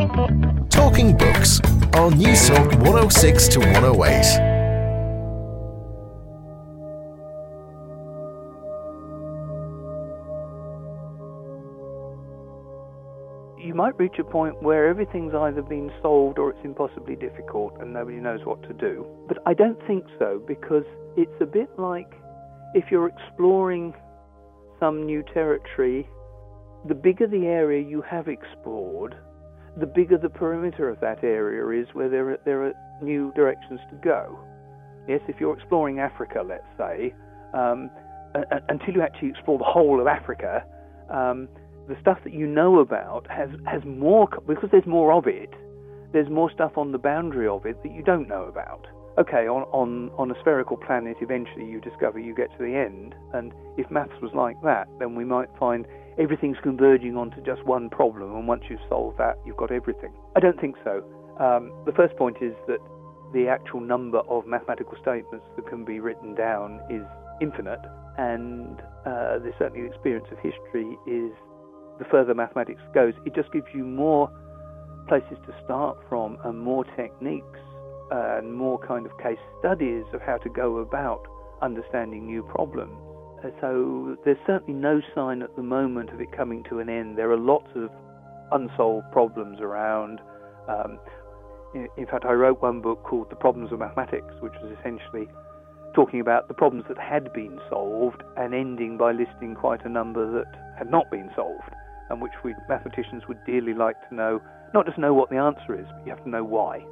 Talking Books on News Talk 106 to 108. you might reach a point where everything's either been solved or it's impossibly difficult and nobody knows what to do. But I don't think so because it's a bit like if you're exploring some new territory, the bigger the area you have explored, the bigger the perimeter of that area is where there are, there are new directions to go. Yes, if you're exploring Africa, let's say, um, until you actually explore the whole of Africa, um, the stuff that you know about has, has more, because there's more of it, there's more stuff on the boundary of it that you don't know about. Okay, on, on, on a spherical planet, eventually you discover you get to the end, and if maths was like that, then we might find everything's converging onto just one problem, and once you've solved that, you've got everything. I don't think so. Um, the first point is that the actual number of mathematical statements that can be written down is infinite, and uh, there's certainly the experience of history is the further mathematics goes, it just gives you more places to start from and more techniques and more kind of case studies of how to go about understanding new problems. Uh, so there's certainly no sign at the moment of it coming to an end. There are lots of unsolved problems around. Um, in, in fact, I wrote one book called The Problems of Mathematics, which was essentially talking about the problems that had been solved and ending by listing quite a number that had not been solved and which we mathematicians would dearly like to know, not just know what the answer is, but you have to know why.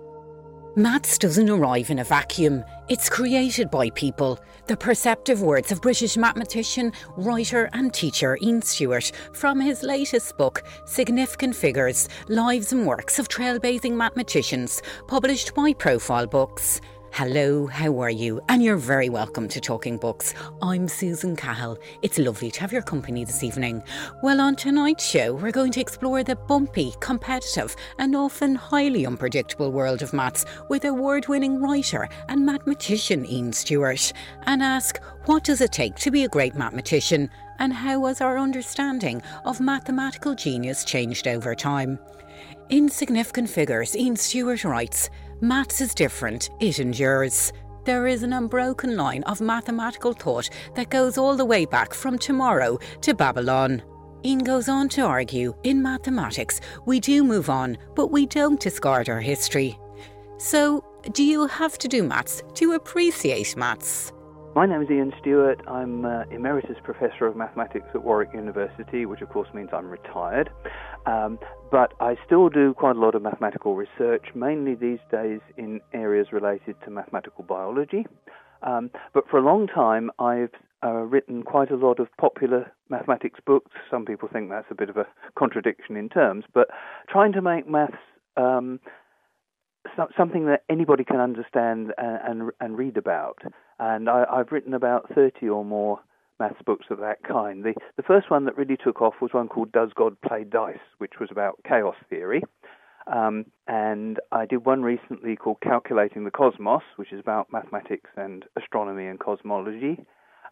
Maths doesn't arrive in a vacuum. It's created by people. The perceptive words of British mathematician, writer, and teacher Ian Stewart from his latest book, Significant Figures Lives and Works of Trailblazing Mathematicians, published by Profile Books. Hello, how are you? And you're very welcome to Talking Books. I'm Susan Cahill. It's lovely to have your company this evening. Well, on tonight's show, we're going to explore the bumpy, competitive, and often highly unpredictable world of maths with award winning writer and mathematician Ian Stewart and ask what does it take to be a great mathematician and how has our understanding of mathematical genius changed over time? In Significant Figures, Ian Stewart writes, Maths is different, it endures. There is an unbroken line of mathematical thought that goes all the way back from tomorrow to Babylon. Ian goes on to argue in mathematics, we do move on, but we don't discard our history. So, do you have to do maths to appreciate maths? My name is Ian Stewart. I'm uh, Emeritus Professor of Mathematics at Warwick University, which of course means I'm retired. Um, but I still do quite a lot of mathematical research, mainly these days in areas related to mathematical biology. Um, but for a long time, I've uh, written quite a lot of popular mathematics books. Some people think that's a bit of a contradiction in terms, but trying to make maths um, something that anybody can understand and, and, and read about. And I, I've written about 30 or more maths books of that kind. The, the first one that really took off was one called Does God Play Dice, which was about chaos theory. Um, and I did one recently called Calculating the Cosmos, which is about mathematics and astronomy and cosmology.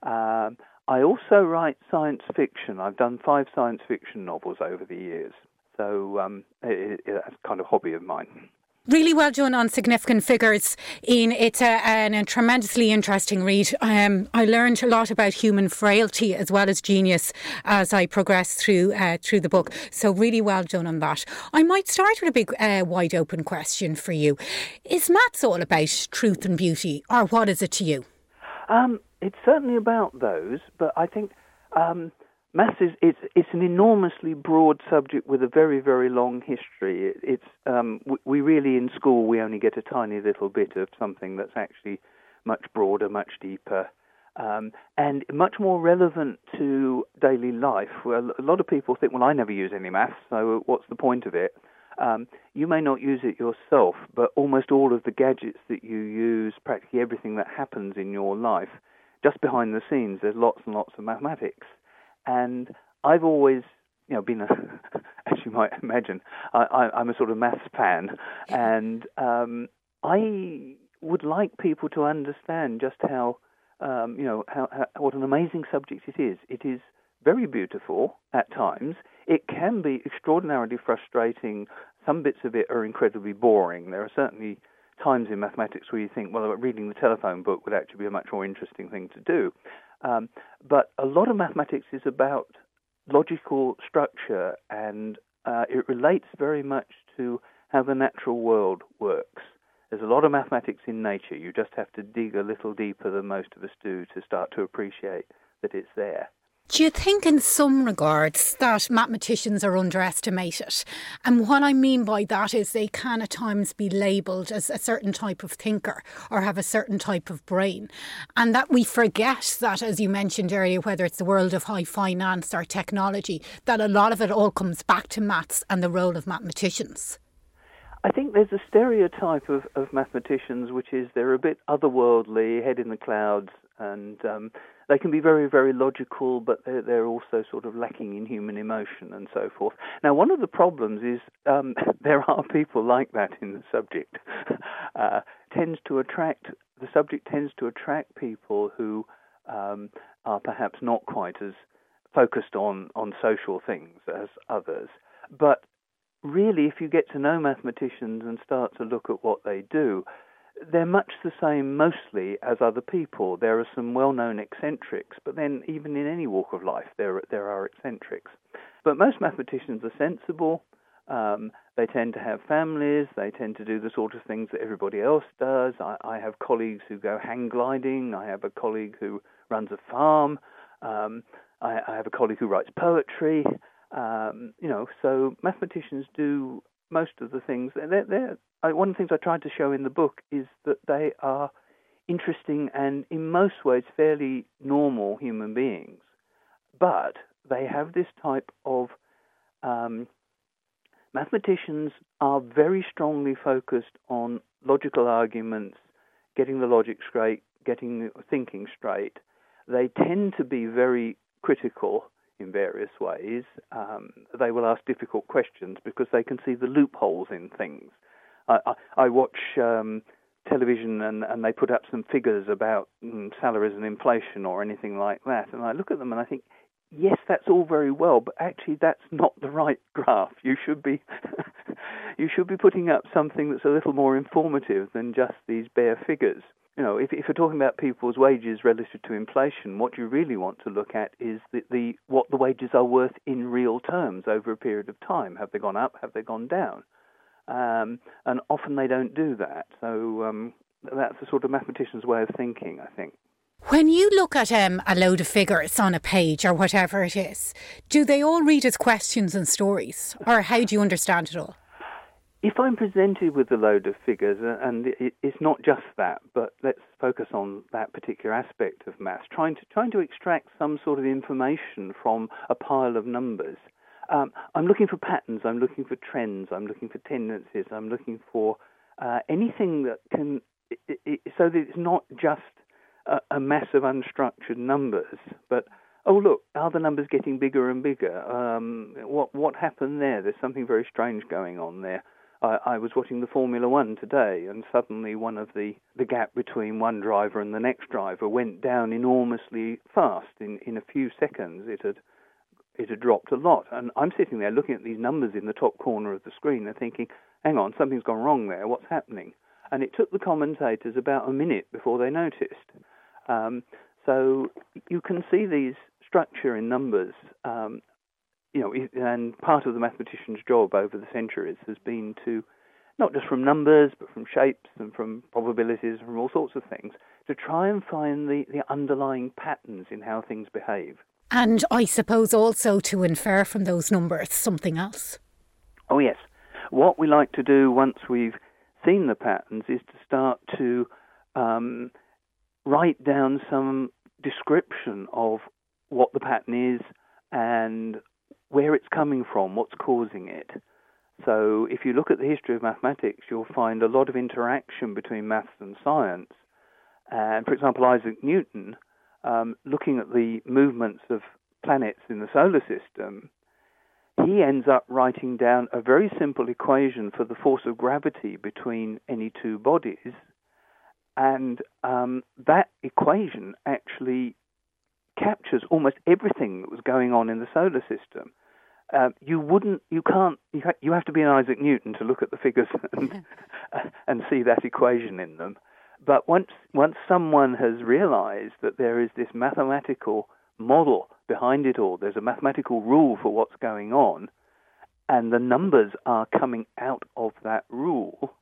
Um, I also write science fiction. I've done five science fiction novels over the years. So um, it, it, it's kind of hobby of mine. Really well done on significant figures. Ian, it's a, a, a tremendously interesting read. Um, I learned a lot about human frailty as well as genius as I progressed through uh, through the book. So really well done on that. I might start with a big, uh, wide open question for you: Is maths all about truth and beauty, or what is it to you? Um, it's certainly about those, but I think. Um, maths is it's it's an enormously broad subject with a very very long history. It, it's um, we, we, really in school we only get a tiny little bit of something that's actually much broader, much deeper, um, and much more relevant to daily life. Well, a lot of people think, well, I never use any maths, so what's the point of it? Um, you may not use it yourself, but almost all of the gadgets that you use, practically everything that happens in your life, just behind the scenes, there's lots and lots of mathematics. And I've always, you know, been a, as you might imagine, I, am a sort of maths fan, and um, I would like people to understand just how, um, you know, how, how, what an amazing subject it is. It is very beautiful at times. It can be extraordinarily frustrating some bits of it are incredibly boring. There are certainly times in mathematics where you think, well, reading the telephone book would actually be a much more interesting thing to do. Um, but a lot of mathematics is about logical structure and uh, it relates very much to how the natural world works. There's a lot of mathematics in nature. You just have to dig a little deeper than most of us do to start to appreciate that it's there. Do you think, in some regards, that mathematicians are underestimated? And what I mean by that is they can at times be labelled as a certain type of thinker or have a certain type of brain. And that we forget that, as you mentioned earlier, whether it's the world of high finance or technology, that a lot of it all comes back to maths and the role of mathematicians. I think there's a stereotype of, of mathematicians, which is they're a bit otherworldly, head in the clouds, and um, they can be very, very logical, but they're, they're, also sort of lacking in human emotion and so forth. Now, one of the problems is um, there are people like that in the subject. uh, tends to attract the subject tends to attract people who um, are perhaps not quite as focused on on social things as others, but really, if you get to know mathematicians and start to look at what they do, they're much the same mostly as other people. There are some well-known eccentrics, but then even in any walk of life, there there are eccentrics. But most mathematicians are sensible. Um, they tend to have families. They tend to do the sort of things that everybody else does. I, I have colleagues who go hang gliding. I have a colleague who runs a farm. Um, I, I have a colleague who writes poetry. Um, you know, so mathematicians do most of the things. They're, they're, one of the things I tried to show in the book is that they are interesting and, in most ways, fairly normal human beings, but they have this type of um, mathematicians are very strongly focused on logical arguments, getting the logic straight, getting thinking straight. They tend to be very critical in various ways. Um, they will ask difficult questions because they can see the loopholes in things. I, I, I watch um, television and, and they put up some figures about mm, salaries and inflation or anything like that, and I look at them and I think, yes, that's all very well, but actually that's not the right graph. You should be you should be putting up something that's a little more informative than just these bare figures you know, if, if you're talking about people's wages relative to inflation, what you really want to look at is the, the what the wages are worth in real terms over a period of time. Have they gone up? Have they gone down? Um, and often they don't do that. So um, that's the sort of mathematician's way of thinking, I think. When you look at um, a load of figures on a page or whatever it is, do they all read as questions and stories, or how do you understand it all? If I'm presented with a load of figures, uh, and it's not just that, but let's focus on that particular aspect of maths, trying to trying to extract some sort of information from a pile of numbers. Um, I'm looking for patterns. I'm looking for trends. I'm looking for tendencies. I'm looking for uh, anything that can, it, it, so that it's not just a, a mass of unstructured numbers, but oh look, are the numbers getting bigger and bigger? Um, what what happened there? There's something very strange going on there. I, I was watching the Formula One today, and suddenly one of the, the gap between one driver and the next driver went down enormously fast. In, in a few seconds, it had it had dropped a lot. And I'm sitting there looking at these numbers in the top corner of the screen and thinking, hang on, something's gone wrong there. What's happening? And it took the commentators about a minute before they noticed. Um, so you can see these structure in numbers um, you know, and part of the mathematician's job over the centuries has been to, not just from numbers, but from shapes and from probabilities, and from all sorts of things, to try and find the, the underlying patterns in how things behave. And I suppose also to infer from those numbers something else. Oh, yes. What we like to do once we've seen the patterns is to start to um, write down some description of what the pattern is and where it's coming from, what's causing it. So, if you look at the history of mathematics, you'll find a lot of interaction between maths and science. And, for example, Isaac Newton, um, looking at the movements of planets in the solar system, he ends up writing down a very simple equation for the force of gravity between any two bodies. And um, that equation actually captures almost everything that was going on in the solar system. Um, you wouldn't, you can't, you, ha- you have to be an Isaac Newton to look at the figures and, and see that equation in them. But once once someone has realized that there is this mathematical model behind it all, there's a mathematical rule for what's going on, and the numbers are coming out of that rule,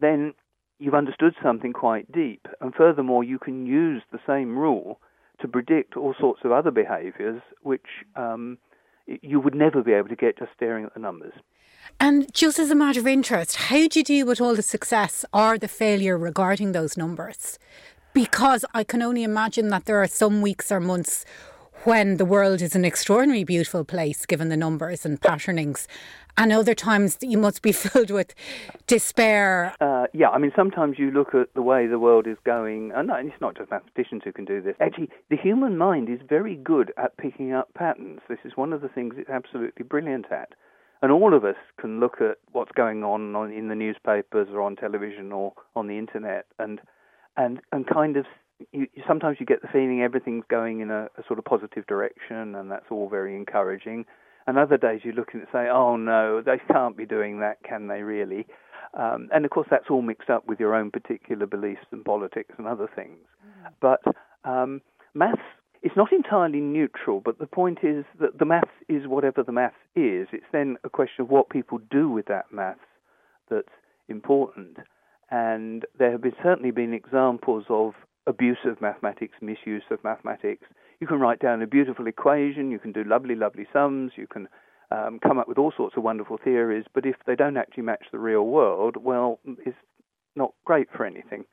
then you've understood something quite deep. And furthermore, you can use the same rule to predict all sorts of other behaviors which um, you would never be able to get just staring at the numbers. And just as a matter of interest, how do you deal with all the success or the failure regarding those numbers? Because I can only imagine that there are some weeks or months when the world is an extraordinarily beautiful place given the numbers and patternings, and other times you must be filled with despair. Uh, yeah, I mean, sometimes you look at the way the world is going, and it's not just mathematicians who can do this. Actually, the human mind is very good at picking up patterns. This is one of the things it's absolutely brilliant at. And all of us can look at what's going on, on in the newspapers or on television or on the internet, and and and kind of you, sometimes you get the feeling everything's going in a, a, sort of positive direction, and that's all very encouraging. And other days you look and say, "Oh no, they can't be doing that, can they really?" Um, and of course, that's all mixed up with your own particular beliefs and politics and other things. Mm. But um, maths it's not entirely neutral, but the point is that the maths is whatever the maths is. It's then a question of what people do with that maths that's important. And there have been, certainly been examples of abuse of mathematics, misuse of mathematics. You can write down a beautiful equation, you can do lovely, lovely sums, you can um, come up with all sorts of wonderful theories, but if they don't actually match the real world, well, it's not great for anything.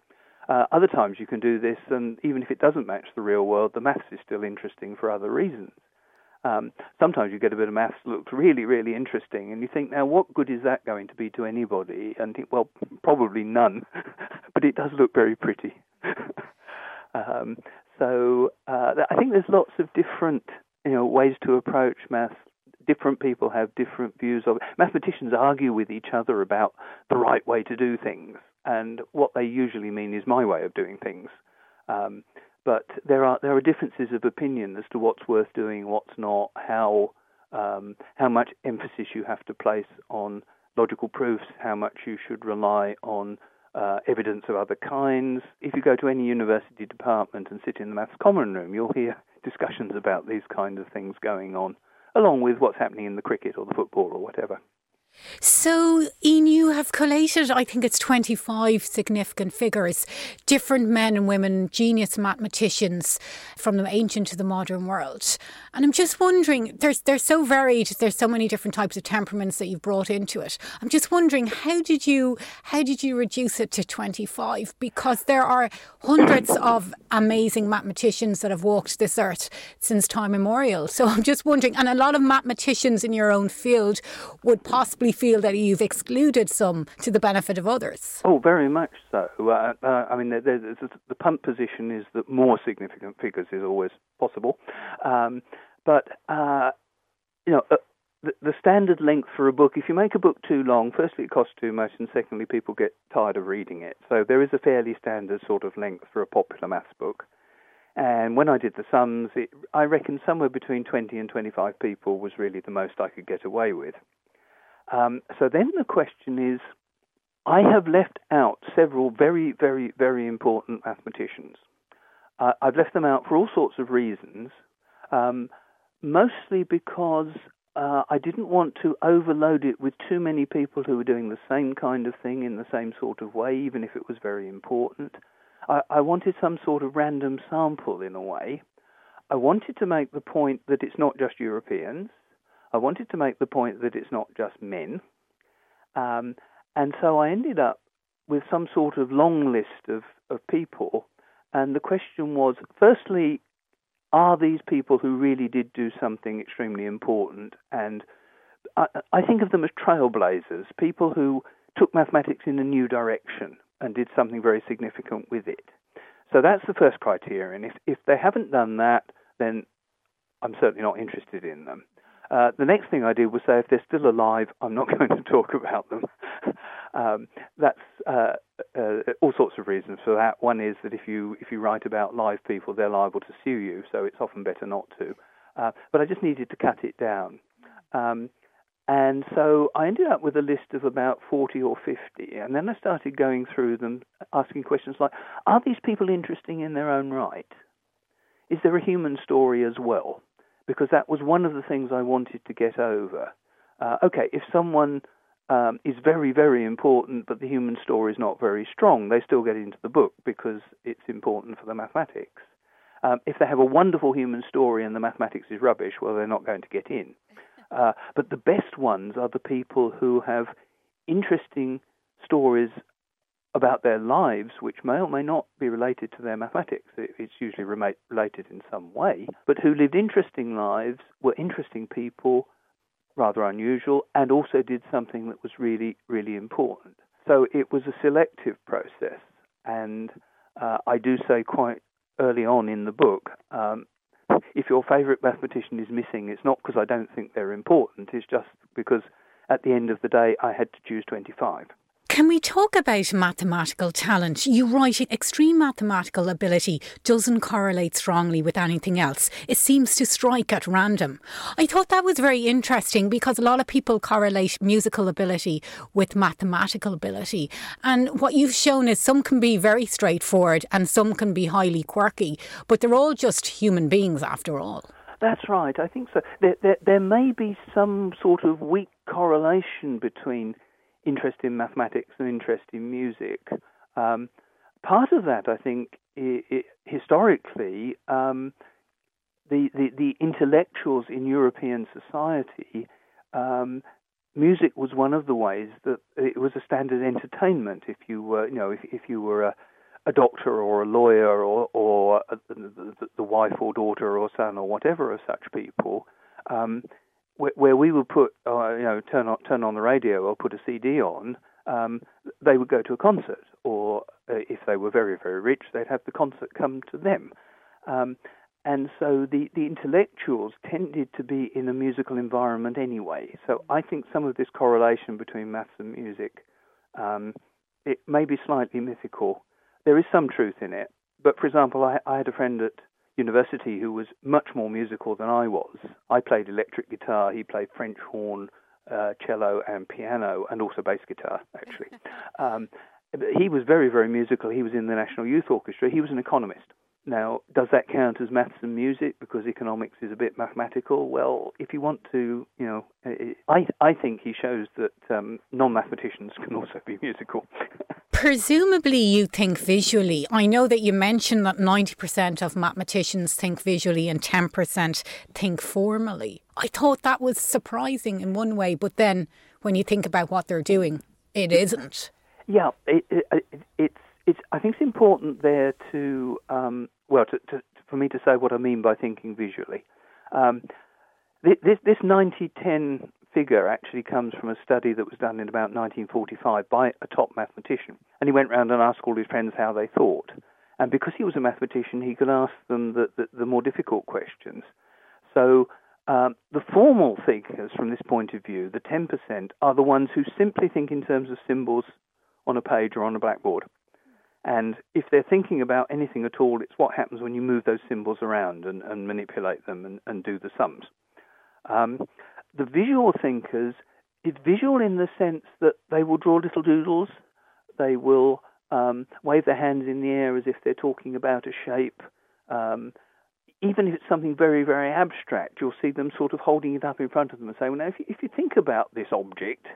Uh, other times you can do this, and even if it doesn't match the real world, the maths is still interesting for other reasons. Um, sometimes you get a bit of maths that looks really, really interesting, and you think, now, what good is that going to be to anybody? And think, well, probably none, but it does look very pretty. um, so uh, I think there's lots of different, you know, ways to approach maths. Different people have different views of it. Mathematicians argue with each other about the right way to do things and what they usually mean is my way of doing things. Um, but there are there are differences of opinion as to what's worth doing, what's not, how um, how much emphasis you have to place on logical proofs, how much you should rely on uh, evidence of other kinds. If you go to any university department and sit in the maths common room, you'll hear discussions about these kinds of things going on, along with what's happening in the cricket or the football or whatever. So, Ian, you have collated, I think it's 25 significant figures, different men and women, genius mathematicians from the ancient to the modern world. And I'm just wondering, there's, they're so varied, there's so many different types of temperaments that you've brought into it. I'm just wondering, how did you, how did you reduce it to 25? Because there are hundreds of amazing mathematicians that have walked this earth since time immemorial. So I'm just wondering, and a lot of mathematicians in your own field would possibly possibly feel that you've excluded some to the benefit of others? Oh, very much so. Uh, uh, I mean, the punt position is that more significant figures is always possible. Um, but, uh, you know, uh, the, the standard length for a book, if you make a book too long, firstly, it costs too much, and secondly, people get tired of reading it. So there is a fairly standard sort of length for a popular maths book. And when I did the sums, it, I reckon somewhere between 20 and 25 people was really the most I could get away with. Um, so then the question is I have left out several very, very, very important mathematicians. Uh, I've left them out for all sorts of reasons, um, mostly because uh, I didn't want to overload it with too many people who were doing the same kind of thing in the same sort of way, even if it was very important. I, I wanted some sort of random sample in a way. I wanted to make the point that it's not just Europeans. I wanted to make the point that it's not just men. Um, and so I ended up with some sort of long list of, of people. And the question was firstly, are these people who really did do something extremely important? And I, I think of them as trailblazers, people who took mathematics in a new direction and did something very significant with it. So that's the first criterion. If, if they haven't done that, then I'm certainly not interested in them. Uh, the next thing I did was say, if they're still alive, I'm not going to talk about them. um, that's uh, uh, all sorts of reasons for that. One is that if you if you write about live people, they're liable to sue you, so it's often better not to. Uh, but I just needed to cut it down. Um, and so I ended up with a list of about 40 or 50. And then I started going through them, asking questions like Are these people interesting in their own right? Is there a human story as well? Because that was one of the things I wanted to get over. Uh, okay, if someone um, is very, very important, but the human story is not very strong, they still get into the book because it's important for the mathematics. Um, if they have a wonderful human story and the mathematics is rubbish, well, they're not going to get in. Uh, but the best ones are the people who have interesting stories about their lives, which may or may not be related to their mathematics. It's usually related in some way, but who lived interesting lives, were interesting people, rather unusual, and also did something that was really, really important. So it was a selective process, and uh, I do say quite early on in the book um, if your favorite mathematician is missing, it's not because I don't think they're important, it's just because at the end of the day I had to choose 25. Can we talk about mathematical talent? You write extreme mathematical ability doesn't correlate strongly with anything else. It seems to strike at random. I thought that was very interesting because a lot of people correlate musical ability with mathematical ability. And what you've shown is some can be very straightforward and some can be highly quirky, but they're all just human beings after all. That's right. I think so. There, there, there may be some sort of weak correlation between interest in mathematics and interest in music. Um, part of that, I think, it, it, historically, um, the, the, the, intellectuals in European society, um, music was one of the ways that it was a standard entertainment. If you were, you know, if, if you were a, a doctor or a lawyer or, or a, the, the, wife or daughter or son or whatever of such people, um, where, we would put, uh, you know, turn on turn on the radio or put a CD on, um, they would go to a concert, or uh, if they were very very rich, they'd have the concert come to them. Um, and so the, the intellectuals tended to be in a musical environment anyway. So I think some of this correlation between maths and music, um, it may be slightly mythical. There is some truth in it. But for example, I, I had a friend at university who was much more musical than I was. I played electric guitar, he played French horn, uh, cello, and piano, and also bass guitar, actually. um, he was very, very musical. He was in the National Youth Orchestra. He was an economist. Now, does that count as maths and music because economics is a bit mathematical? Well, if you want to, you know, I I think he shows that um, non-mathematicians can also be musical. Presumably, you think visually. I know that you mentioned that 90% of mathematicians think visually and 10% think formally. I thought that was surprising in one way, but then when you think about what they're doing, it isn't. Yeah, it, it, it's it's. I think it's important there to um, well, to, to, for me to say what I mean by thinking visually. Um, this this 90-10 figure actually comes from a study that was done in about 1945 by a top mathematician. And he went round and asked all his friends how they thought. And because he was a mathematician, he could ask them the, the, the more difficult questions. So um, the formal thinkers, from this point of view, the 10%, are the ones who simply think in terms of symbols on a page or on a blackboard. And if they're thinking about anything at all, it's what happens when you move those symbols around and, and manipulate them and, and, do the sums. Um, the visual thinkers is visual in the sense that they will draw little doodles, they will um, wave their hands in the air as if they're talking about a shape. Um, even if it's something very, very abstract, you'll see them sort of holding it up in front of them and saying, well, now, if you, if you think about this object,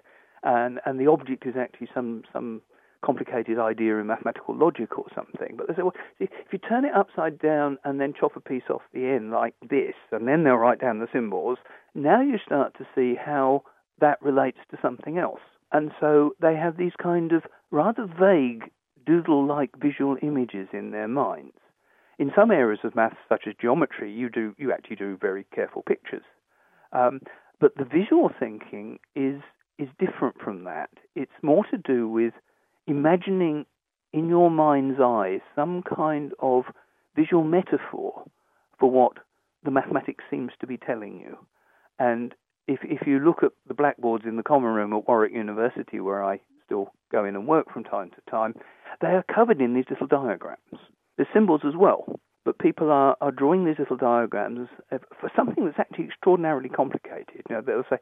and, and the object is actually some, some complicated idea in mathematical logic or something. But they say, well, see, if you turn it upside down and then chop a piece off the end like this, and then they'll write down the symbols, now you start to see how that relates to something else. And so they have these kind of rather vague doodle like visual images in their minds. In some areas of maths, such as geometry, you do you actually do very careful pictures. Um, but the visual thinking is is different from that. It's more to do with imagining in your mind's eye some kind of visual metaphor for what the mathematics seems to be telling you. And if, if you look at the blackboards in the common room at Warwick University, where I still go in and work from time to time, they are covered in these little diagrams. There's symbols as well, but people are, are drawing these little diagrams for something that's actually extraordinarily complicated. You know, they'll say,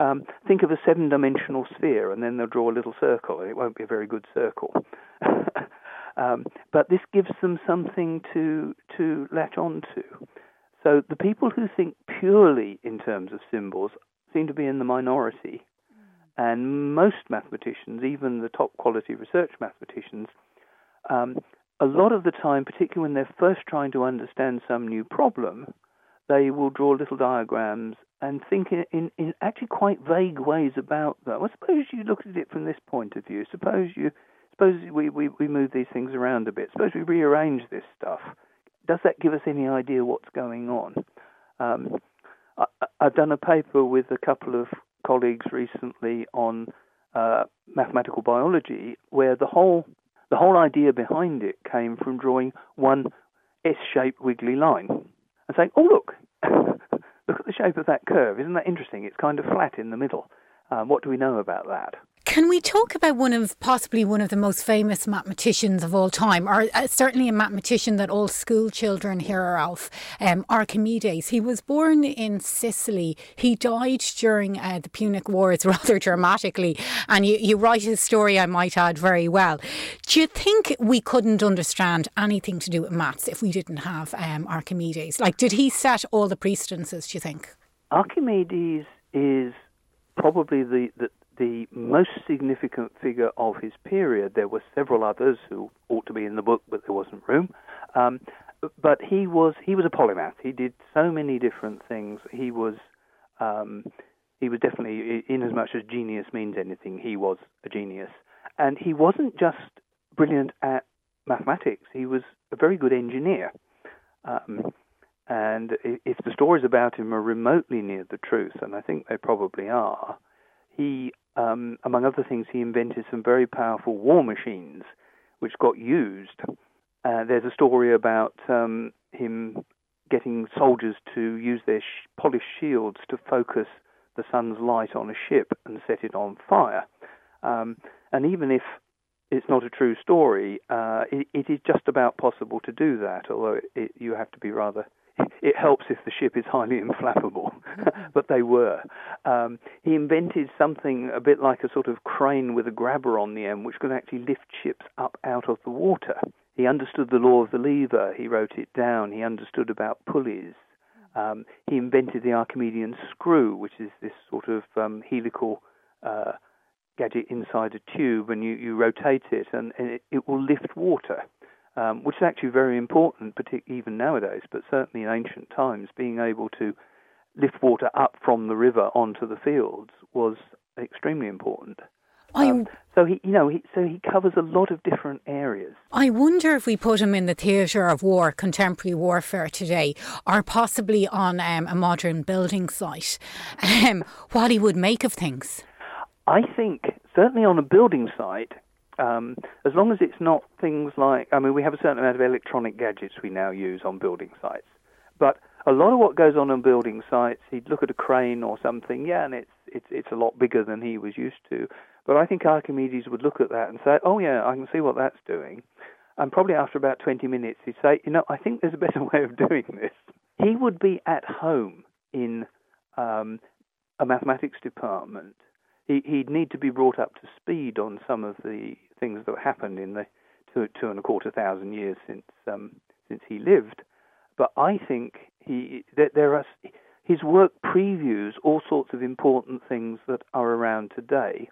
um, think of a seven dimensional sphere, and then they'll draw a little circle, and it won't be a very good circle. um, but this gives them something to, to latch on to. So the people who think purely in terms of symbols seem to be in the minority. And most mathematicians, even the top quality research mathematicians, um, a lot of the time, particularly when they're first trying to understand some new problem, they will draw little diagrams and think in, in, in, actually quite vague ways about them. Well, suppose you look at it from this point of view. Suppose you suppose we, we, we move these things around a bit. Suppose we rearrange this stuff. Does that give us any idea what's going on? Um, I, have done a paper with a couple of colleagues recently on uh, mathematical biology, where the whole the whole idea behind it came from drawing one S-shaped wiggly line and saying, "Oh look, look at the shape of that curve. Isn't that interesting? It's kind of flat in the middle. Um, what do we know about that?" Can we talk about one of possibly one of the most famous mathematicians of all time, or uh, certainly a mathematician that all school children hear of, um, Archimedes? He was born in Sicily. He died during uh, the Punic Wars rather dramatically, and you, you write his story, I might add, very well. Do you think we couldn't understand anything to do with maths if we didn't have um, Archimedes? Like, did he set all the precedences? Do you think? Archimedes is probably the, the, the most significant figure of his period. There were several others who ought to be in the book, but there wasn't room. Um, but he was he was a polymath. He did so many different things. He was um, he was definitely, in as much as genius means anything, he was a genius. And he wasn't just brilliant at mathematics. He was a very good engineer. Um, and if the stories about him are remotely near the truth, and I think they probably are, he um, among other things, he invented some very powerful war machines which got used. Uh, there's a story about um, him getting soldiers to use their sh- polished shields to focus the sun's light on a ship and set it on fire. Um, and even if it's not a true story, uh, it, it is just about possible to do that, although it, it, you have to be rather it helps if the ship is highly inflammable, but they were. Um, he invented something a bit like a sort of crane with a grabber on the end, which could actually lift ships up out of the water. He understood the law of the lever. He wrote it down. He understood about pulleys. Um, he invented the Archimedean screw, which is this sort of um, helical uh, gadget inside a tube, and you, you rotate it, and, and it, it will lift water um, which is actually very important, particularly even nowadays, but certainly in ancient times, being able to lift water up from the river onto the fields was extremely important. Um, so he, you know, he, so he covers a lot of different areas. I wonder if we put him in the theatre of war, contemporary warfare today, or possibly on um, a modern building site, um, what he would make of things. I think certainly on a building site, um, as long as it's not things like, I mean, we have a certain amount of electronic gadgets we now use on building sites, but a lot of what goes on on building sites, he'd look at a crane or something, yeah, and it's it's it's a lot bigger than he was used to. But I think Archimedes would look at that and say, oh yeah, I can see what that's doing. And probably after about 20 minutes, he'd say, you know, I think there's a better way of doing this. He would be at home in um, a mathematics department. He, he'd need to be brought up to speed on some of the things that happened in the two, two and a quarter thousand years since um, since he lived. But I think he that there are his work previews all sorts of important things that are around today,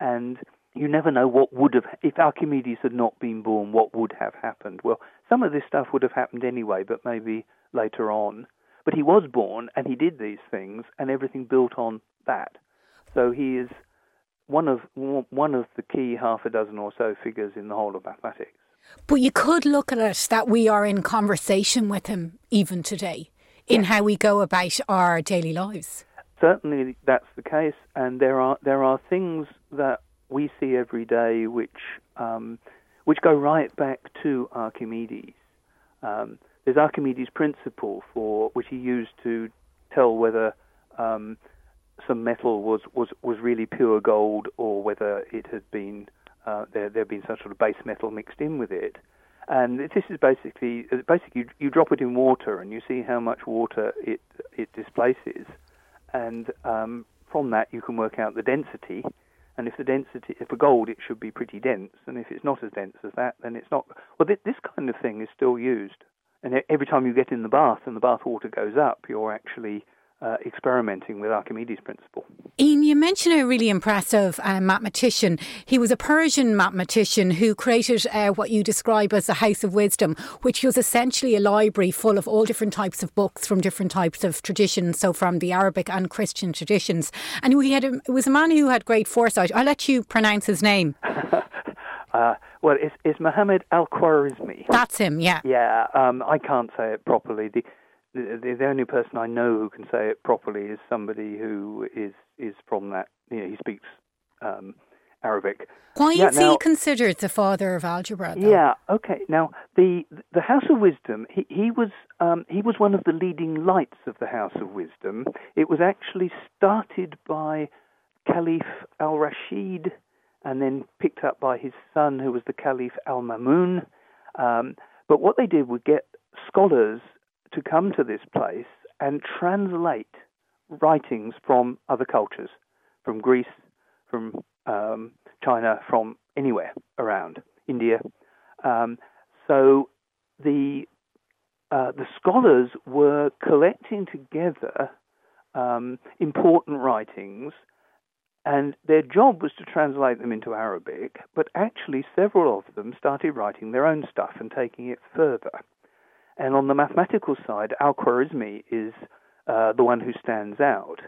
and you never know what would have if Archimedes had not been born. What would have happened? Well, some of this stuff would have happened anyway, but maybe later on. But he was born and he did these things, and everything built on that. So he is one of one of the key half a dozen or so figures in the whole of mathematics. But you could look at it that we are in conversation with him even today in how we go about our daily lives. Certainly, that's the case, and there are there are things that we see every day which um, which go right back to Archimedes. Um, there's Archimedes' principle for which he used to tell whether um, some metal was, was, was really pure gold or whether it had been uh, there there had been some sort of base metal mixed in with it. And this is basically basically you, you drop it in water and you see how much water it it displaces, and um, from that you can work out the density. And if the density, if for gold, it should be pretty dense, and if it's not as dense as that, then it's not. Well, th- this kind of thing is still used, and every time you get in the bath and the bath water goes up, you're actually uh, experimenting with Archimedes' principle. Ian, you mentioned a really impressive uh, mathematician. He was a Persian mathematician who created uh, what you describe as the House of Wisdom, which was essentially a library full of all different types of books from different types of traditions, so from the Arabic and Christian traditions. And he had a, it was a man who had great foresight. I'll let you pronounce his name. Uh, well, it's, it's Muhammad Al Khwarizmi. That's him, yeah. Yeah, um, I can't say it properly. The, the, the only person I know who can say it properly is somebody who is is from that. You know, he speaks um, Arabic. Why yeah, is now, he considered the father of algebra? Though? Yeah. Okay. Now the the House of Wisdom. He, he was um, he was one of the leading lights of the House of Wisdom. It was actually started by Caliph Al Rashid, and then picked up by his son, who was the Caliph Al Mamun. Um, but what they did was get scholars to come to this place and translate writings from other cultures, from Greece, from um, China, from anywhere around India. Um, so the uh, the scholars were collecting together um, important writings, and their job was to translate them into Arabic. But actually, several of them started writing their own stuff and taking it further. And on the mathematical side, Al Khwarizmi is uh, the one who stands out.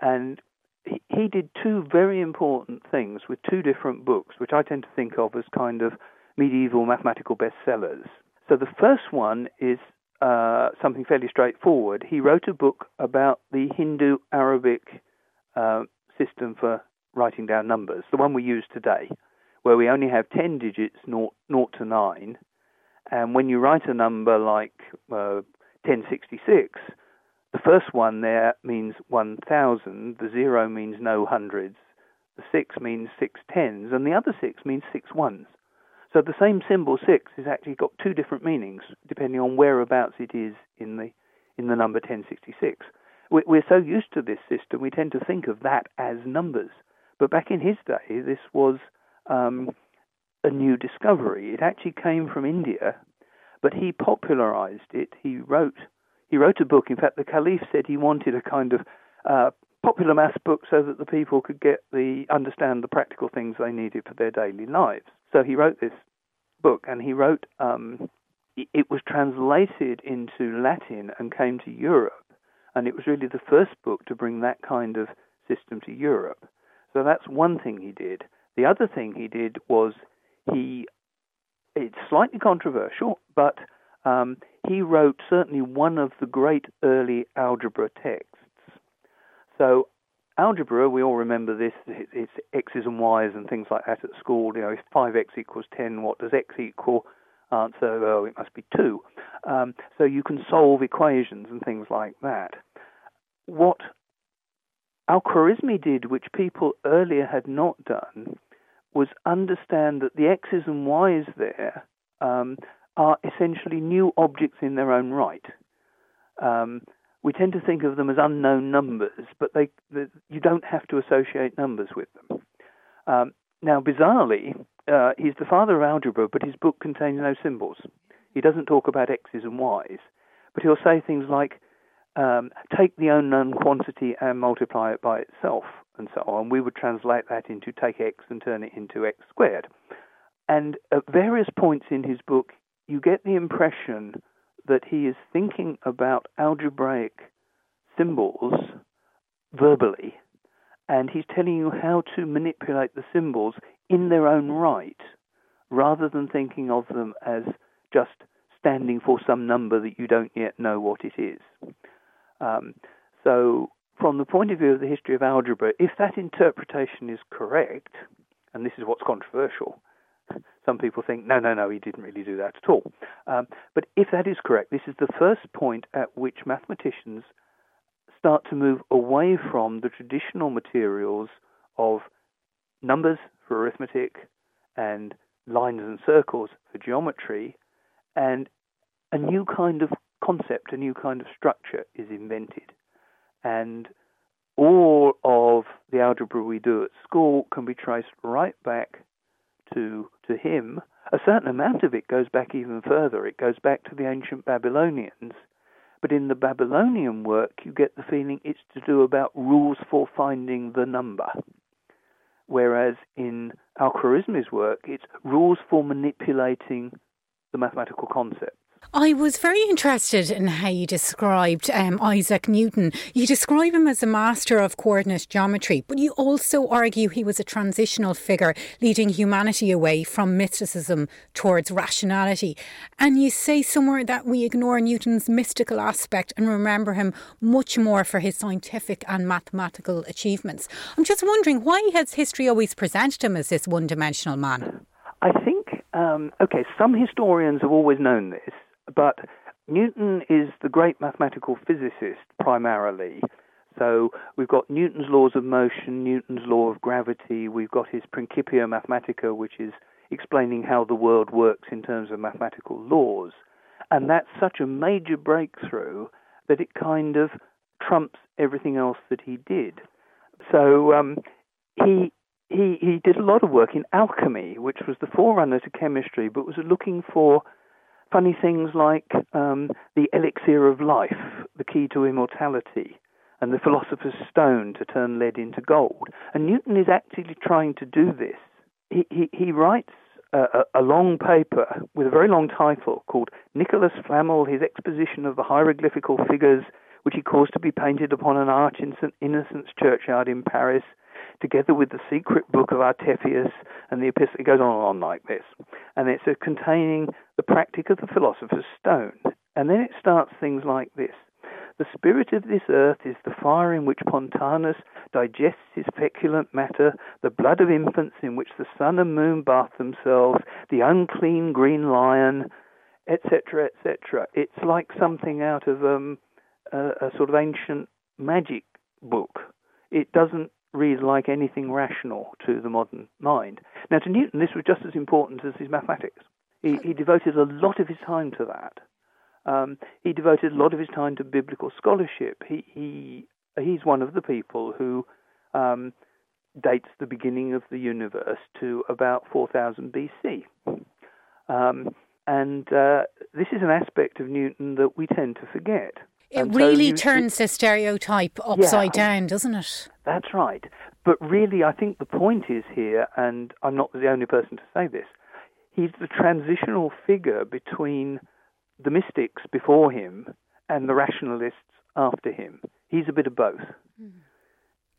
And he, he did two very important things with two different books, which I tend to think of as kind of medieval mathematical bestsellers. So the first one is uh, something fairly straightforward. He wrote a book about the Hindu Arabic uh, system for writing down numbers, the one we use today, where we only have 10 digits, 0, 0 to 9, and when you write a number like uh, 1066, the first one there means 1000, the zero means no hundreds, the six means six tens, and the other six means six ones. So the same symbol six has actually got two different meanings depending on whereabouts it is in the in the number 1066. We're so used to this system, we tend to think of that as numbers. But back in his day, this was um, a new discovery. It actually came from India, but he popularized it. He wrote he wrote a book. In fact, the Caliph said he wanted a kind of uh, popular maths book so that the people could get the understand the practical things they needed for their daily lives. So he wrote this book, and he wrote um, it was translated into Latin and came to Europe, and it was really the first book to bring that kind of system to Europe. So that's one thing he did. The other thing he did was he, it's slightly controversial, but um, he wrote certainly one of the great early algebra texts. So, algebra, we all remember this, it's x's and y's and things like that at school. You know, if 5x equals 10, what does x equal? Answer, oh, it must be 2. Um, so you can solve equations and things like that. What Al Khwarizmi did, which people earlier had not done, was understand that the x's and y's there um, are essentially new objects in their own right. Um, we tend to think of them as unknown numbers, but they, they, you don't have to associate numbers with them. Um, now, bizarrely, uh, he's the father of algebra, but his book contains no symbols. He doesn't talk about x's and y's, but he'll say things like, um, take the unknown quantity and multiply it by itself and so on, we would translate that into take x and turn it into x squared. And at various points in his book, you get the impression that he is thinking about algebraic symbols verbally, and he's telling you how to manipulate the symbols in their own right, rather than thinking of them as just standing for some number that you don't yet know what it is. Um, so from the point of view of the history of algebra, if that interpretation is correct, and this is what's controversial, some people think, no, no, no, he didn't really do that at all. Um, but if that is correct, this is the first point at which mathematicians start to move away from the traditional materials of numbers for arithmetic and lines and circles for geometry and a new kind of concept, a new kind of structure is invented. And all of the algebra we do at school can be traced right back to, to him. A certain amount of it goes back even further. It goes back to the ancient Babylonians. But in the Babylonian work, you get the feeling it's to do about rules for finding the number. Whereas in Al Khwarizmi's work, it's rules for manipulating the mathematical concept. I was very interested in how you described um, Isaac Newton. You describe him as a master of coordinate geometry, but you also argue he was a transitional figure leading humanity away from mysticism towards rationality. And you say somewhere that we ignore Newton's mystical aspect and remember him much more for his scientific and mathematical achievements. I'm just wondering why has history always presented him as this one dimensional man? I think, um, okay, some historians have always known this but Newton is the great mathematical physicist primarily. So we've got Newton's laws of motion, Newton's law of gravity, we've got his Principia Mathematica, which is explaining how the world works in terms of mathematical laws. And that's such a major breakthrough that it kind of trumps everything else that he did. So um, he he he did a lot of work in alchemy, which was the forerunner to chemistry, but was looking for funny things like um, the elixir of life, the key to immortality, and the philosopher's stone to turn lead into gold. And Newton is actually trying to do this. He, he, he writes a, a, long paper with a very long title called Nicholas Flamel, his exposition of the hieroglyphical figures which he caused to be painted upon an arch in St. Innocent's churchyard in Paris, together with the secret book of Artephius and the epistle. It goes on and on like this. And it's containing the practice of the philosopher's stone. And then it starts things like this. The spirit of this earth is the fire in which Pontanus digests his feculent matter, the blood of infants in which the sun and moon bath themselves, the unclean green lion, etc., etc. It's like something out of um, a, a sort of ancient magic book. It doesn't read like anything rational to the modern mind. Now, to Newton, this was just as important as his mathematics. He, he devoted a lot of his time to that. Um, he devoted a lot of his time to biblical scholarship. He, he he's one of the people who um, dates the beginning of the universe to about 4000 BC. Um, and uh, this is an aspect of Newton that we tend to forget. It and really so turns the stereotype upside yeah, down, doesn't it? That's right. But really, I think the point is here, and I'm not the only person to say this, he's the transitional figure between the mystics before him and the rationalists after him. He's a bit of both. Mm.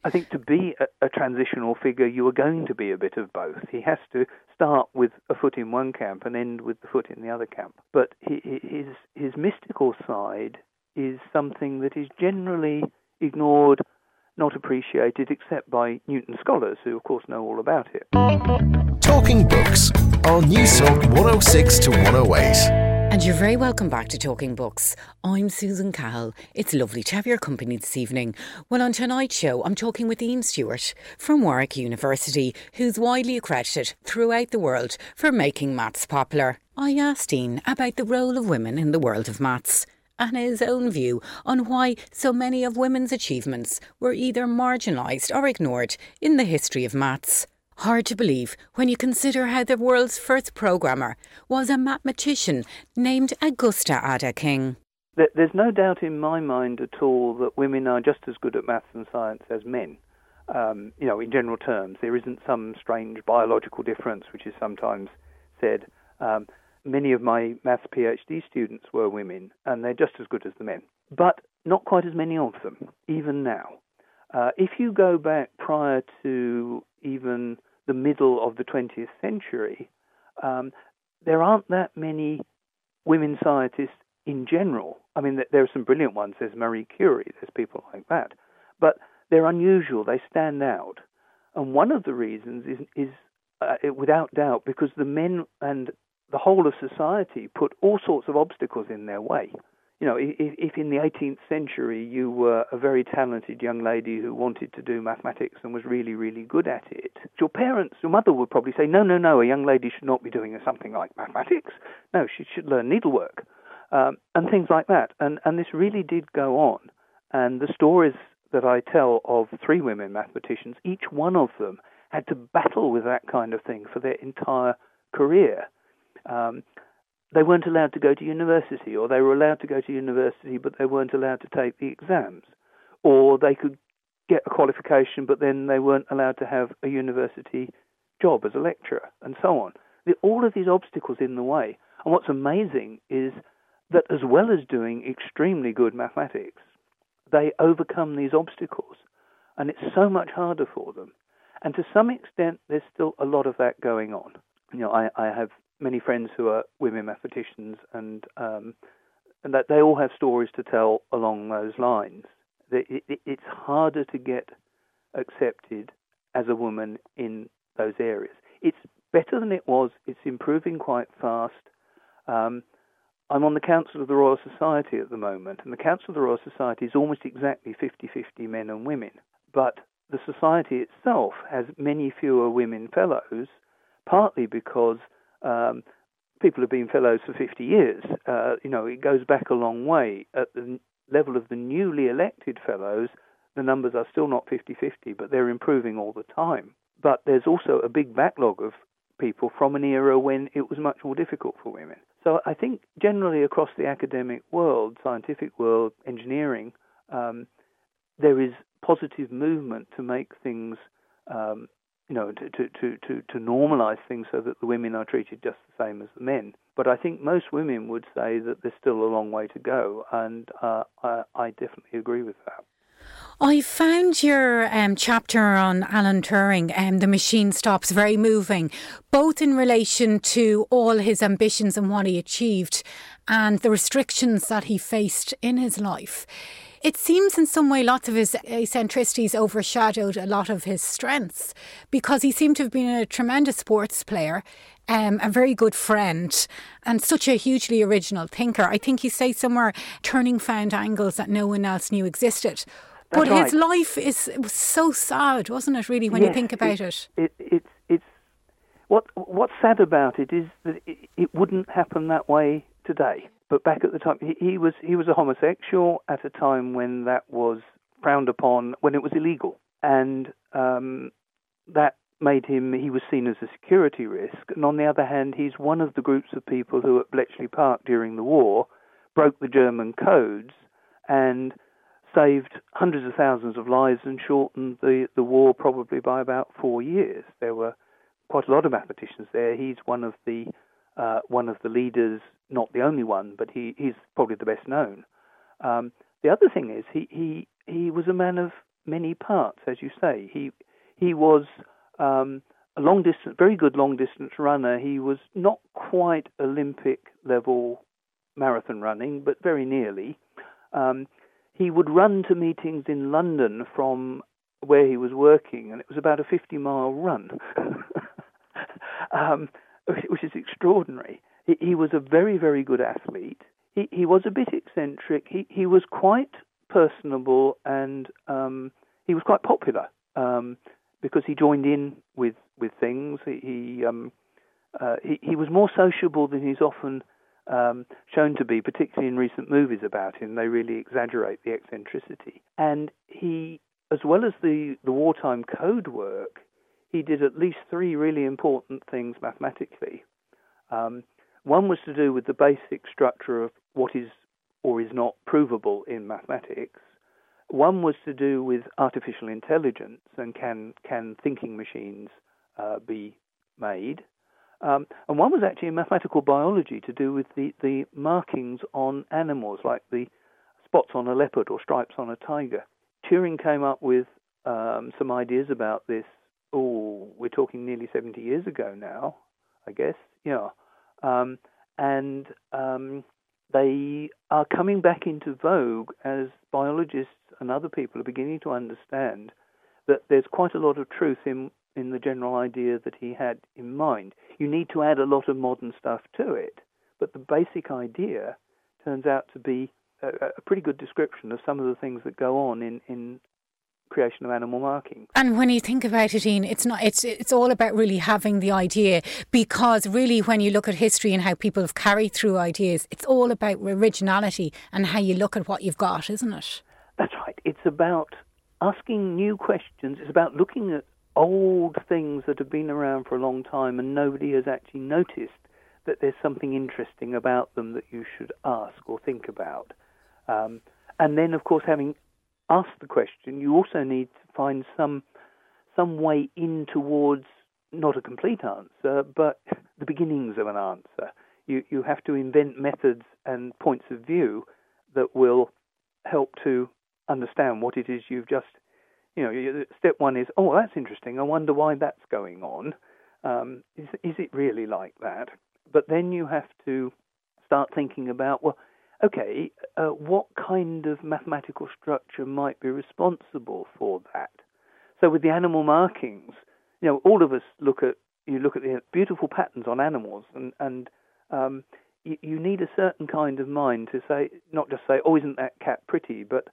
I think to be a, a, transitional figure, you are going to be a bit of both. He has to start with a foot in one camp and end with the foot in the other camp. But he, his his mystical side is something that is generally ignored, not appreciated, except by Newton scholars, who of course know all about it. Talking Books on Newstalk 106 to 108. And you're very welcome back to Talking Books. I'm Susan Cahill. It's lovely to have your company this evening. Well, on tonight's show, I'm talking with Ian Stewart from Warwick University, who's widely accredited throughout the world for making maths popular. I asked Ian about the role of women in the world of maths and his own view on why so many of women's achievements were either marginalised or ignored in the history of maths. Hard to believe when you consider how the world's first programmer was a mathematician named Augusta Ada King. There's no doubt in my mind at all that women are just as good at maths and science as men. Um, you know, in general terms, there isn't some strange biological difference which is sometimes said. Um, many of my maths PhD students were women, and they're just as good as the men, but not quite as many of them, even now. Uh, if you go back prior to even the middle of the 20th century, um, there aren't that many women scientists in general. I mean, there are some brilliant ones. There's Marie Curie, there's people like that. But they're unusual, they stand out. And one of the reasons is, is uh, without doubt, because the men and the whole of society put all sorts of obstacles in their way. you know, if, if, in the 18th century you were a very talented young lady who wanted to do mathematics and was really, really good at it, your parents, your mother would probably say, no, no, no, a young lady should not be doing something like mathematics. No, she should learn needlework um, and things like that. And, and this really did go on. And the stories that I tell of three women mathematicians, each one of them had to battle with that kind of thing for their entire career. Um, they weren't allowed to go to university, or they were allowed to go to university, but they weren't allowed to take the exams, or they could get a qualification, but then they weren't allowed to have a university job as a lecturer, and so on. All of these obstacles in the way. And what's amazing is that as well as doing extremely good mathematics, they overcome these obstacles. And it's so much harder for them. And to some extent, there's still a lot of that going on. You know, I, I have many friends who are women mathematicians, and um, and that they all have stories to tell along those lines. It, it, it's harder to get accepted as a woman in those areas. It's better than it was. It's improving quite fast. Um, I'm on the Council of the Royal Society at the moment, and the Council of the Royal Society is almost exactly 50 50 men and women. But the Society itself has many fewer women fellows, partly because um, people have been fellows for 50 years. Uh, you know, it goes back a long way. At the level of the newly elected fellows, the numbers are still not 50 50, but they're improving all the time. But there's also a big backlog of people from an era when it was much more difficult for women. So I think generally across the academic world, scientific world, engineering, um, there is positive movement to make things um, you know, to, to, to, to, to normalize things so that the women are treated just the same as the men. But I think most women would say that there's still a long way to go, and uh, I, I definitely agree with that. I found your um, chapter on Alan Turing, um, The Machine Stops, very moving, both in relation to all his ambitions and what he achieved and the restrictions that he faced in his life. It seems in some way lots of his eccentricities overshadowed a lot of his strengths because he seemed to have been a tremendous sports player. Um, a very good friend and such a hugely original thinker. I think he say somewhere Turing found angles that no one else knew existed. That's but right. his life is was so sad, wasn't it? Really, when yes, you think about it, it, it, it's it's what what's sad about it is that it, it wouldn't happen that way today. But back at the time, he, he was he was a homosexual at a time when that was frowned upon, when it was illegal, and um, that made him he was seen as a security risk. And on the other hand, he's one of the groups of people who at Bletchley Park during the war broke the German codes and saved hundreds of thousands of lives and shortened the, the war probably by about four years. There were quite a lot of mathematicians there. He's one of the uh, one of the leaders, not the only one, but he, he's probably the best known. Um, the other thing is he, he he was a man of many parts, as you say. He he was um, a long distance, very good long distance runner. He was not quite Olympic level marathon running, but very nearly. Um, he would run to meetings in London from where he was working, and it was about a 50 mile run. um, which is extraordinary. He, he was a very, very good athlete. He, he was a bit eccentric. He, he was quite personable and um, he was quite popular um, because he joined in with, with things. He, he, um, uh, he, he was more sociable than he's often um, shown to be, particularly in recent movies about him. They really exaggerate the eccentricity. And he, as well as the, the wartime code work, he did at least three really important things mathematically. Um, one was to do with the basic structure of what is or is not provable in mathematics. One was to do with artificial intelligence and can can thinking machines uh, be made. Um, and one was actually in mathematical biology to do with the, the markings on animals, like the spots on a leopard or stripes on a tiger. Turing came up with um, some ideas about this oh, we're talking nearly 70 years ago now, I guess. Yeah. Um, and um, they are coming back into vogue as biologists and other people are beginning to understand that there's quite a lot of truth in, in the general idea that he had in mind. You need to add a lot of modern stuff to it, but the basic idea turns out to be a, a pretty good description of some of the things that go on in, in creation of animal marking. And when you think about it, Ian, it's not it's it's all about really having the idea because really when you look at history and how people have carried through ideas, it's all about originality and how you look at what you've got, isn't it? That's right. It's about asking new questions. It's about looking at old things that have been around for a long time and nobody has actually noticed that there's something interesting about them that you should ask or think about. Um, and then, of course, having asked the question, you also need to find some some way in towards not a complete answer, but the beginnings of an answer. You you have to invent methods and points of view that will help to understand what it is you've just you know, step one is, oh, that's interesting. I wonder why that's going on. Um, is, is it really like that? But then you have to start thinking about, well, okay, uh, what kind of mathematical structure might be responsible for that? So with the animal markings, you know, all of us look at you look at the beautiful patterns on animals, and and um, you, you need a certain kind of mind to say, not just say, oh, isn't that cat pretty, but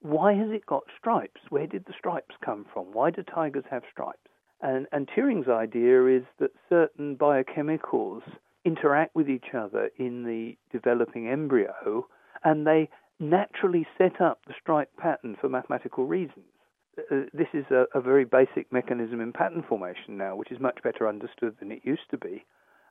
why has it got stripes? Where did the stripes come from? Why do tigers have stripes? And, and Turing's idea is that certain biochemicals interact with each other in the developing embryo, and they naturally set up the stripe pattern for mathematical reasons. Uh, this is a, a, very basic mechanism in pattern formation now, which is much better understood than it used to be.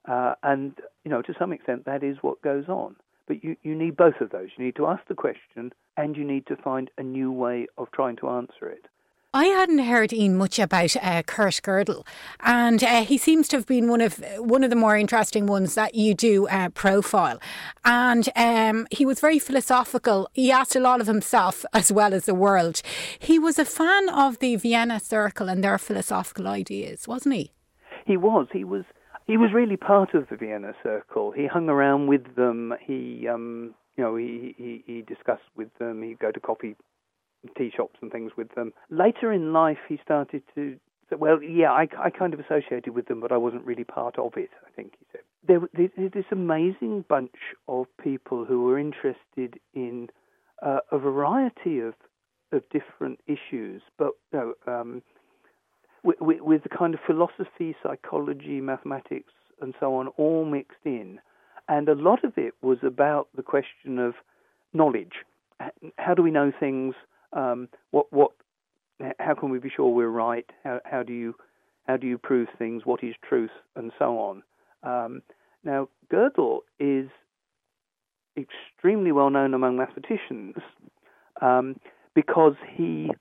Uh, and, you know, to some extent, that is what goes on. But you, you need both of those. You need to ask the question and you need to find a new way of trying to answer it. I hadn't heard Ian much about uh, Kurt Gödel, and uh, he seems to have been one of one of the more interesting ones that you do uh, profile. And um, he was very philosophical. He asked a lot of himself as well as the world. He was a fan of the Vienna Circle and their philosophical ideas, wasn't he? He was. He was. He was really part of the Vienna Circle. He hung around with them. He um, you know, he, he, he discussed with them, he'd go to coffee tea shops and things with them. Later in life, he started to well, yeah, I, I kind of associated with them, but I wasn't really part of it, I think he said. There, there's this amazing bunch of people who were interested in uh, a variety of, of different issues, but you know, um, with, with the kind of philosophy, psychology, mathematics, and so on all mixed in. And a lot of it was about the question of knowledge. How do we know things? Um, what what? How can we be sure we're right? How, how do you how do you prove things? What is truth, and so on. Um, now, Gödel is extremely well known among mathematicians um, because he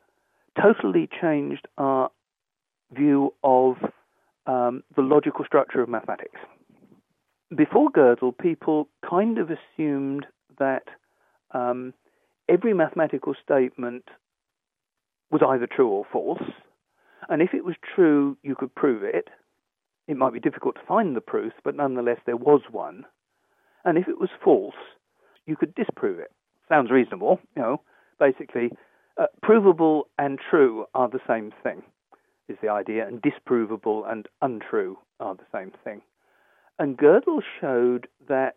totally changed our view of um, the logical structure of mathematics before Gödel, people kind of assumed that um, every mathematical statement was either true or false, and if it was true, you could prove it. It might be difficult to find the proof, but nonetheless, there was one. And if it was false, you could disprove it. Sounds reasonable, you know. Basically, uh, provable and true are the same thing, is the idea, and disprovable and untrue are the same thing. And Gödel showed that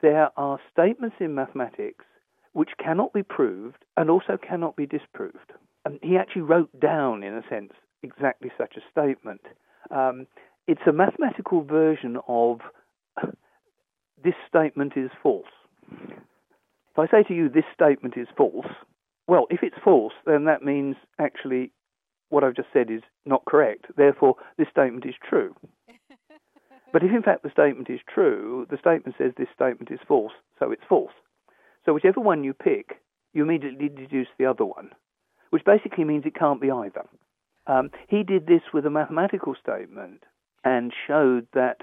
there are statements in mathematics which cannot be proved and also cannot be disproved. And he actually wrote down, in a sense, exactly such a statement. Um, it's a mathematical version of this statement is false. If I say to you, this statement is false, well, if it's false, then that means actually what I've just said is not correct. Therefore, this statement is true. But if in fact the statement is true, the statement says this statement is false, so it's false. So whichever one you pick, you immediately deduce the other one, which basically means it can't be either. Um, he did this with a mathematical statement and showed that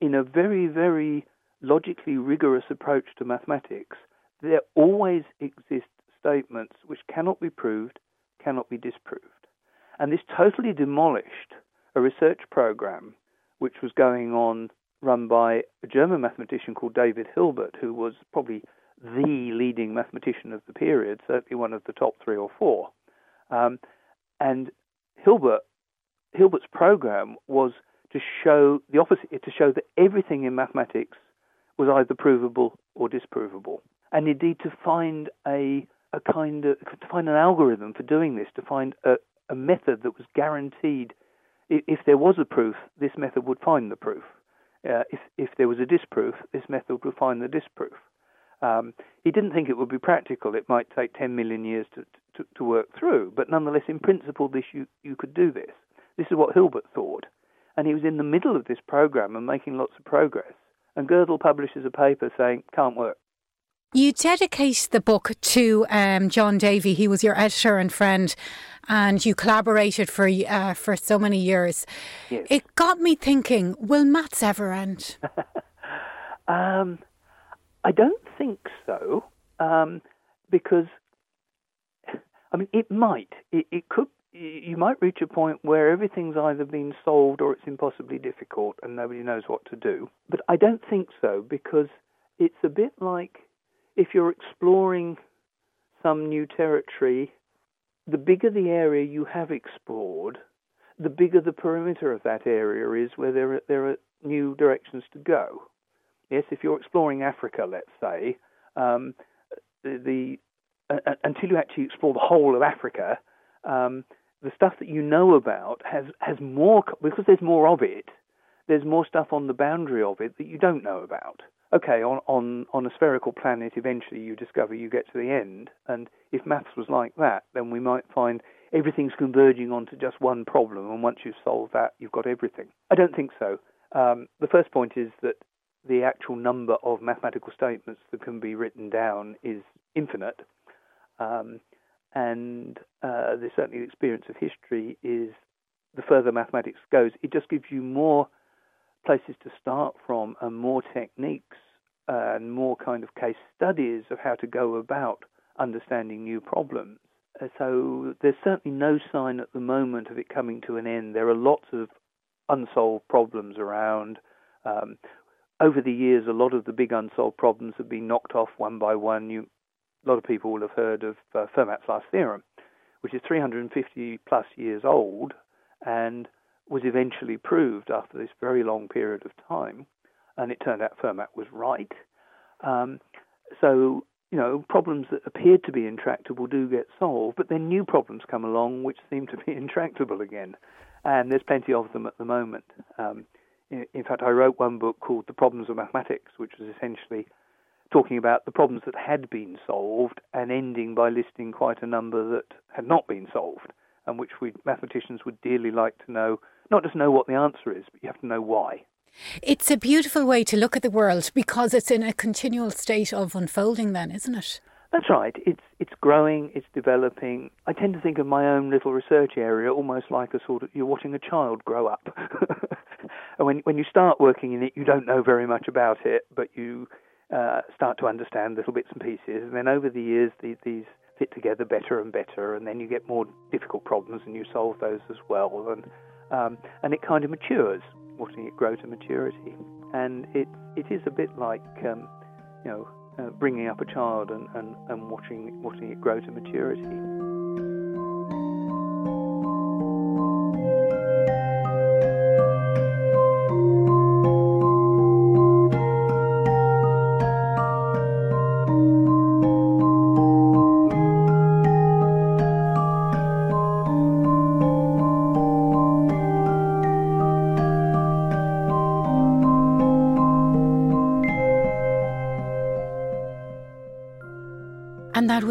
in a very, very logically rigorous approach to mathematics, there always exist statements which cannot be proved, cannot be disproved. And this totally demolished a research program which was going on, run by a German mathematician called David Hilbert, who was probably the leading mathematician of the period, certainly one of the top three or four. Um, and Hilbert, Hilbert's program was to show the opposite, to show that everything in mathematics was either provable or disprovable. and indeed to find a a kind of to find an algorithm for doing this, to find a, a method that was guaranteed. If there was a proof, this method would find the proof. Uh, if if there was a disproof, this method would find the disproof. Um, he didn't think it would be practical. It might take 10 million years to, to, to work through, but nonetheless, in principle, this you, you could do this. This is what Hilbert thought. And he was in the middle of this program and making lots of progress. And Gödel publishes a paper saying, can't work. You dedicate the book to um, John Davey. He was your editor and friend, and you collaborated for uh, for so many years. Yes. It got me thinking: Will maths ever end? um, I don't think so, um, because I mean it might. It, it could. You might reach a point where everything's either been solved or it's impossibly difficult and nobody knows what to do. But I don't think so because it's a bit like if you're exploring some new territory, the bigger the area you have explored, the bigger the perimeter of that area is where there there are new directions to go. Yes, if you're exploring Africa, let's say, um, the, the uh, until you actually explore the whole of Africa, um, the stuff that you know about has has more because there's more of it. There's more stuff on the boundary of it that you don't know about. Okay, on on on a spherical planet, eventually you discover you get to the end, and if maths was like that, then we might find everything's converging onto just one problem, and once you've solved that, you've got everything. I don't think so. Um, the first point is that the actual number of mathematical statements that can be written down is infinite. Um, and uh, the, certainly the experience of history is the further mathematics goes, it just gives you more places to start from and more techniques and more kind of case studies of how to go about understanding new problems. Uh, so there's certainly no sign at the moment of it coming to an end. There are lots of unsolved problems around. Um, over the years, a lot of the big unsolved problems have been knocked off one by one. You, a lot of people will have heard of uh, Fermat's last theorem, which is 350 plus years old and was eventually proved after this very long period of time. And it turned out Fermat was right. Um, so, you know, problems that appeared to be intractable do get solved, but then new problems come along which seem to be intractable again. And there's plenty of them at the moment. Um, in fact, I wrote one book called The Problems of Mathematics, which was essentially talking about the problems that had been solved and ending by listing quite a number that had not been solved, and which we mathematicians would dearly like to know, not just know what the answer is, but you have to know why. It's a beautiful way to look at the world because it's in a continual state of unfolding, then, isn't it? That's right. It's it's growing, it's developing. I tend to think of my own little research area almost like a sort of you're watching a child grow up. and when when you start working in it, you don't know very much about it, but you uh, start to understand little bits and pieces. And then over the years, these, these fit together better and better, and then you get more difficult problems, and you solve those as well. And um, and it kind of matures, watching it grow to maturity. And it it is a bit like um, you know uh, bringing up a child and, and, and watching watching it grow to maturity.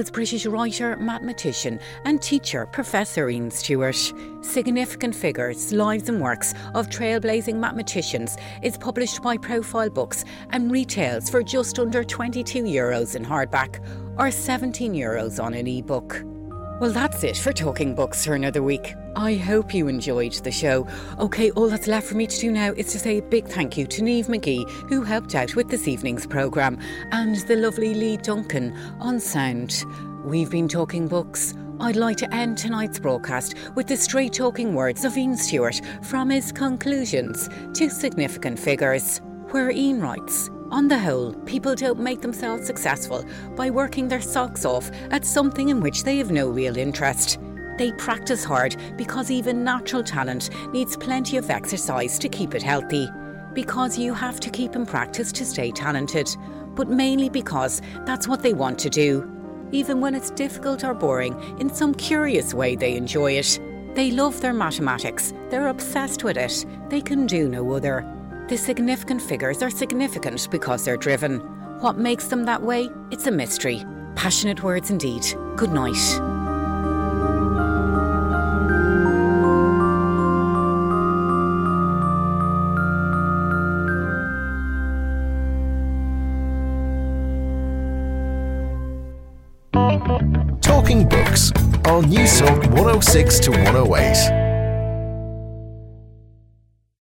Was British writer, mathematician, and teacher Professor Ian Stewart. Significant Figures Lives and Works of Trailblazing Mathematicians is published by Profile Books and retails for just under 22 euros in hardback or 17 euros on an ebook. Well, that's it for Talking Books for another week. I hope you enjoyed the show. Okay, all that's left for me to do now is to say a big thank you to Neve McGee, who helped out with this evening's programme, and the lovely Lee Duncan on sound. We've been talking books. I'd like to end tonight's broadcast with the straight talking words of Ian Stewart from his conclusions to significant figures, where Ian writes. On the whole, people don't make themselves successful by working their socks off at something in which they have no real interest. They practice hard because even natural talent needs plenty of exercise to keep it healthy. Because you have to keep in practice to stay talented. but mainly because that's what they want to do. Even when it's difficult or boring, in some curious way they enjoy it. They love their mathematics, they're obsessed with it, they can do no other. The significant figures are significant because they're driven. What makes them that way? It's a mystery. Passionate words indeed. Good night. Talking Books on Newstalk 106 to 108.